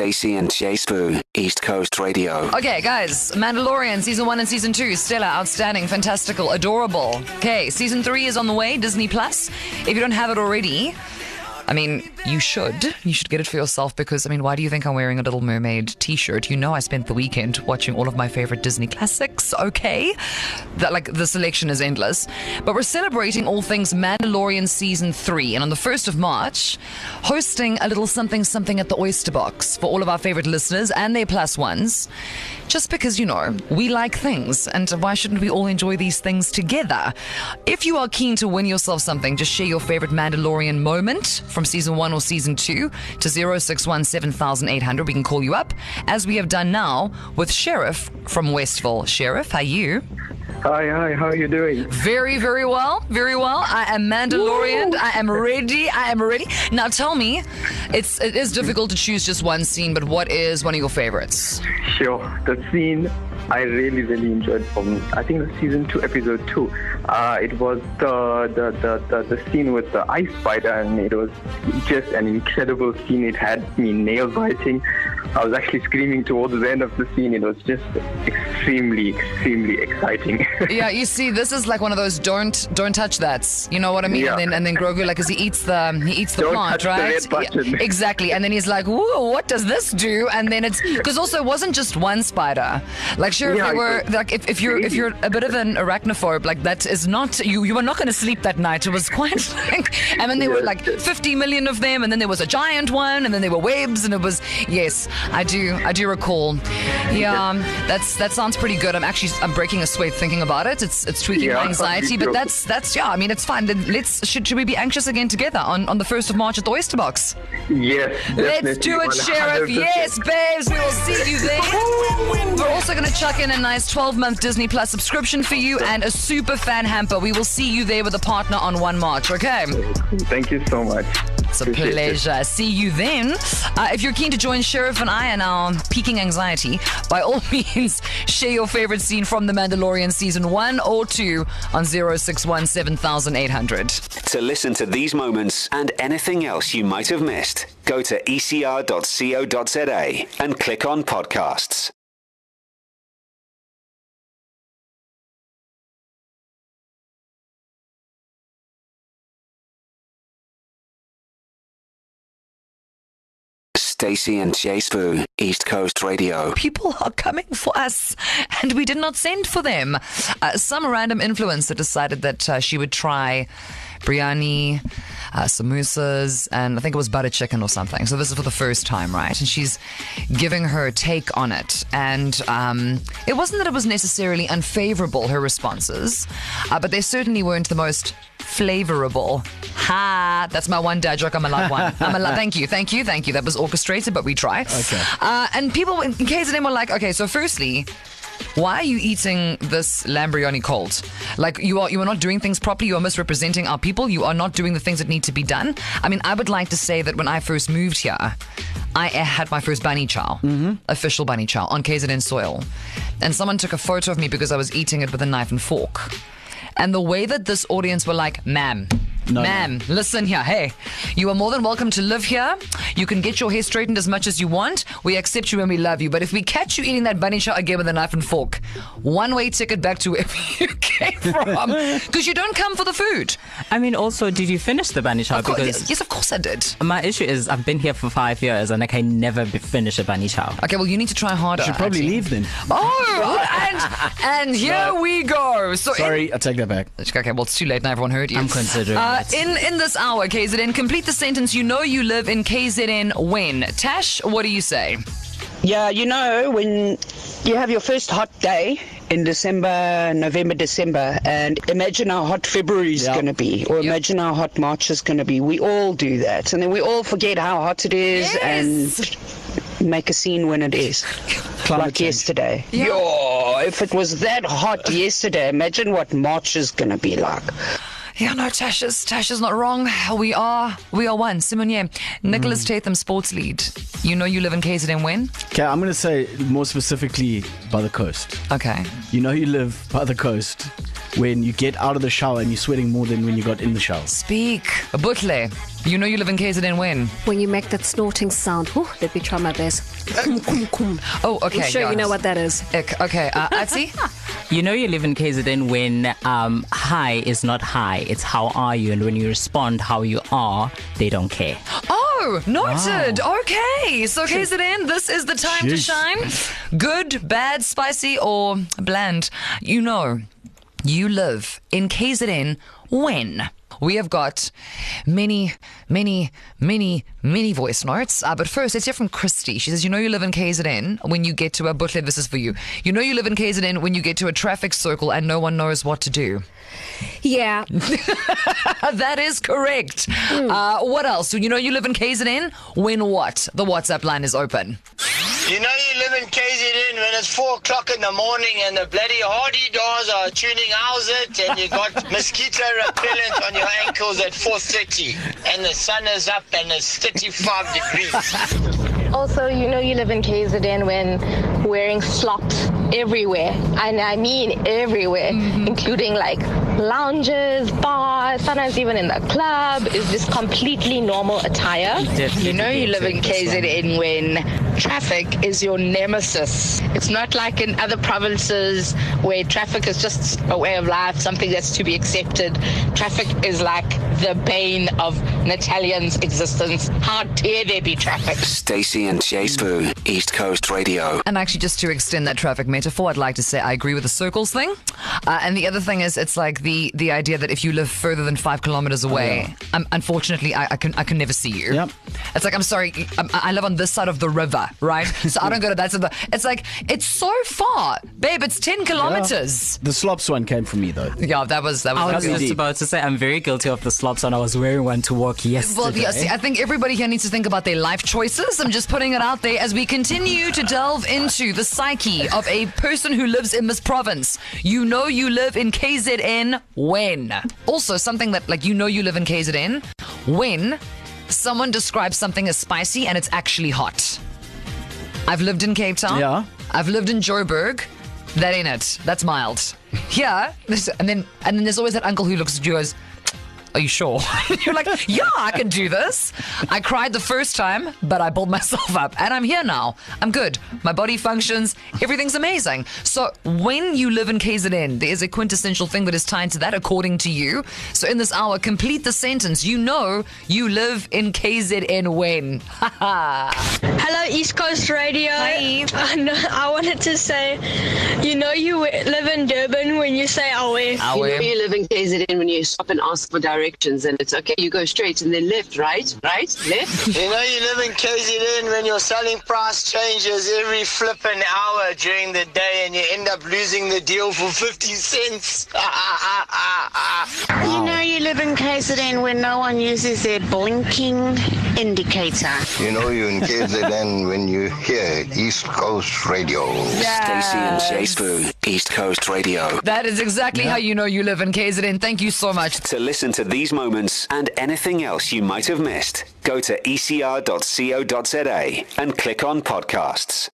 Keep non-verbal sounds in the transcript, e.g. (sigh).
Stacey and J Sbu, East Coast Radio. Okay, guys, Mandalorian season one and season two, stellar, outstanding, fantastical, adorable. Okay, season three is on the way, Disney Plus. If you don't have it already, I mean, you should. You should get it for yourself because, I mean, why do you think I'm wearing a Little Mermaid t shirt? You know, I spent the weekend watching all of my favorite Disney classics, okay? That, like, the selection is endless. But we're celebrating all things Mandalorian season three. And on the 1st of March, hosting a little something something at the Oyster Box for all of our favorite listeners and their plus ones. Just because, you know, we like things. And why shouldn't we all enjoy these things together? If you are keen to win yourself something, just share your favorite Mandalorian moment from season one or season two to 061 7800. We can call you up, as we have done now with Sheriff from Westville. Sheriff, how are you? Hi, hi, how are you doing? Very, very well. Very well. I am Mandalorian. I am ready. I am ready. Now tell me, it's it is difficult to choose just one scene, but what is one of your favorites? Sure. The scene I really, really enjoyed from I think the season two, episode two. Uh, it was the the, the, the the scene with the ice spider, and it was just an incredible scene. It had me nail biting. I was actually screaming towards the end of the scene. It was just extremely, extremely exciting. (laughs) yeah, you see, this is like one of those don't don't touch that's. You know what I mean? Yeah. And then and then Grogu like, cause he eats the he eats the Don't plant, touch the red button. Yeah, (laughs) exactly. And then he's like, "Whoa, what does this do?" And then it's because also it wasn't just one spider. Like, sure, Yeah, if you were like if, if you're if you're a bit of an arachnophobe, like that is not you. You were not going to sleep that night. It was quite (laughs) like, and then there were like 50 million of them, and then there was a giant one, and then there were webs, and it was yes, I do I do recall. Yeah, um, that's that sounds pretty good. I'm actually I'm breaking a sweat thinking about it. It's it's tweaking Yeah, my (laughs) anxiety, but that's that's yeah. I mean, it's fine. Let's should should we be anxious again together on on the first of March at the Oyster Box? yes, Let's do it, Sheriff. 100%. Yes, babes. We will see you there. We're also going to chuck in a nice 12 month Disney Plus subscription for you and a super fan hamper. We will see you there with a partner on 1 March, okay? Thank you so much. It's a Appreciate it. pleasure. See you then. Uh, if you're keen to join Sheriff and I in our peaking anxiety, by all (laughs) means, share your favorite scene from The Mandalorian season 1 or 2 on 061 7800. To listen to these moments and anything else you might have missed, go to ecr.co.za and click on podcasts. Stacey and J Sbu, East Coast Radio. people are coming for us, and we did not send for them. Uh, some random influencer decided that uh, she would try biryani, uh, samosas, and I think it was butter chicken or something. So this is for the first time, right? And she's giving her take on it. And um, it wasn't that it was necessarily unfavorable, her responses, uh, but they certainly weren't the most flavorable. Ha! That's my one dad joke. I'm a allowed one. (laughs) I'm a allowed. Thank you, thank you, thank you. That was orchestrated, but we try. Okay. Uh, and people in KZN were like, okay, so firstly, why are you eating this lambrioni cold? Like you are you are not doing things properly. You are misrepresenting our people. You are not doing the things that need to be done. I mean, I would like to say that when I first moved here, I had my first bunny chow, official bunny chow on KZN soil, and someone took a photo of me because I was eating it with a knife and fork. And the way that this audience were like, ma'am, No, ma'am, listen here. Hey, you are more than welcome to live here. You can get your hair straightened as much as you want. We accept you and we love you. But if we catch you eating that bunny chow again with a knife and fork, one way ticket back to (laughs) wherever you came from. (laughs) Because you don't come for the food. I mean, also, did you finish the bunny chow? Course, Because yes, yes, of course I did. my issue is I've been here for five years and I can never finish a bunny chow. Okay, well, you need to try harder. You should probably actually. leave then. Oh, (laughs) and, and here we go. So in- Sorry, I take that back. Okay, well, it's too late now. Everyone heard you. I'm considering Uh, it. in in this hour, KZN, complete the sentence. You know you live in KZN when. Tash, what do you say? Yeah, you know, when you have your first hot day in December, November, December, and imagine how hot February is Yeah. going to be, or imagine how hot March is going to be. We all do that. And then we all forget how hot it is and make a scene when it is. Climate like change. yesterday. Yo, if it was that hot yesterday, imagine what March is going to be like. Yeah, no, Tash is, Tash is not wrong. We are we are one. Simonier, Nicholas mm. Tatham, sports lead. You know you live in KZN when? Okay, I'm going to say more specifically by the coast. Okay. You know you live by the coast when you get out of the shower and you're sweating more than when you got in the shower. Speak. Butle. You know you live in KZN when? When you make that snorting sound, whew, let me try my best. Kum, kum, kum. Oh, okay. I'm sure yeah. you know what that is. Ick. Okay, uh, Atsi? (laughs) You know you live in KZN when um, hi is not hi, it's how are you, and when you respond how you are, they don't care. Oh, noted. Okay. So, KZN, this is the time to shine. Good, bad, spicy, or bland. You know, you live in KZN when? We have got many, many, many, many voice notes. Uh, but first, let's hear from Christy. She says, You know, you live in KZN when you get to a Butle, this is for you. You know, you live in KZN when you get to a traffic circle and no one knows what to do. Yeah. (laughs) that is correct. Uh, what else? So, you know, you live in KZN when what? The WhatsApp line is open. You know you live in KZN when it's 4 o'clock in the morning and the bloody hadedas are tuning house it and you got (laughs) mosquito repellent on your ankles at 4.30 and the sun is up and it's 35 degrees. Also, you know you live in KZN when wearing slops everywhere. And I mean everywhere, mm-hmm. including like lounges, bars, sometimes even in the club is just completely normal attire. You know you live in KZN when traffic is your nemesis. It's not like in other provinces where traffic is just a way of life, something that's to be accepted. Traffic is like the bane of Natalian's existence. How dare there be traffic? Stacey and J Sbu, East Coast Radio. And actually, just to extend that traffic metaphor, I'd like to say I agree with the circles thing. Uh, and the other thing is, it's like the the idea that if you live further than five kilometers away, um, unfortunately, I, I can I can never see you. Yep. It's like I'm sorry, I, I live on this side of the river, right? (laughs) So I don't go to that side. Of it's like it's so far, babe. It's ten kilometers. The slops one came from me though. Yeah, that was that was. I was that was about to say I'm very guilty of the slops and I was wearing one to work yesterday. Well, yeah, see, I think everybody here needs to think about their life choices. I'm just putting it out there as we continue to delve into the psyche of a person who lives in this province. You know you live in KZN when? Also, something that, like, you know you live in KZN when someone describes something as spicy and it's actually hot. I've lived in Cape Town. Yeah. I've lived in Joburg. That ain't it. That's mild. Yeah. this- And then and then there's always that uncle who looks at you and goes, are you sure? (laughs) You're like, yeah, I can do this. I cried the first time, but I pulled (laughs) myself up and I'm here now. I'm good. My body functions. Everything's amazing. So when you live in KZN, there is a quintessential thing that is tied to that according to you. So in this hour, complete the sentence. You know you live in KZN when. (laughs) Hello, East Coast Radio. Hi. (laughs) I, wanted to say, you know you live in Durban when you say Awe. You know you live in KZN when you stop and ask for directions and it's okay, you go straight and then left, right? Right? Left? (laughs) You know you live in KZN when your selling price changes every flipping hour during the day and you end up losing the deal for 50 cents. (laughs) You know you live in KZN when no one uses their blinking indicator. You know you're in KZN when you hear East Coast Radio. Stacey and J Sbu, East Coast Radio. That is exactly how you know you live in KZN. Thank you so much. To listen to these moments and anything else you might have missed, go to ecr.co.za and click on podcasts.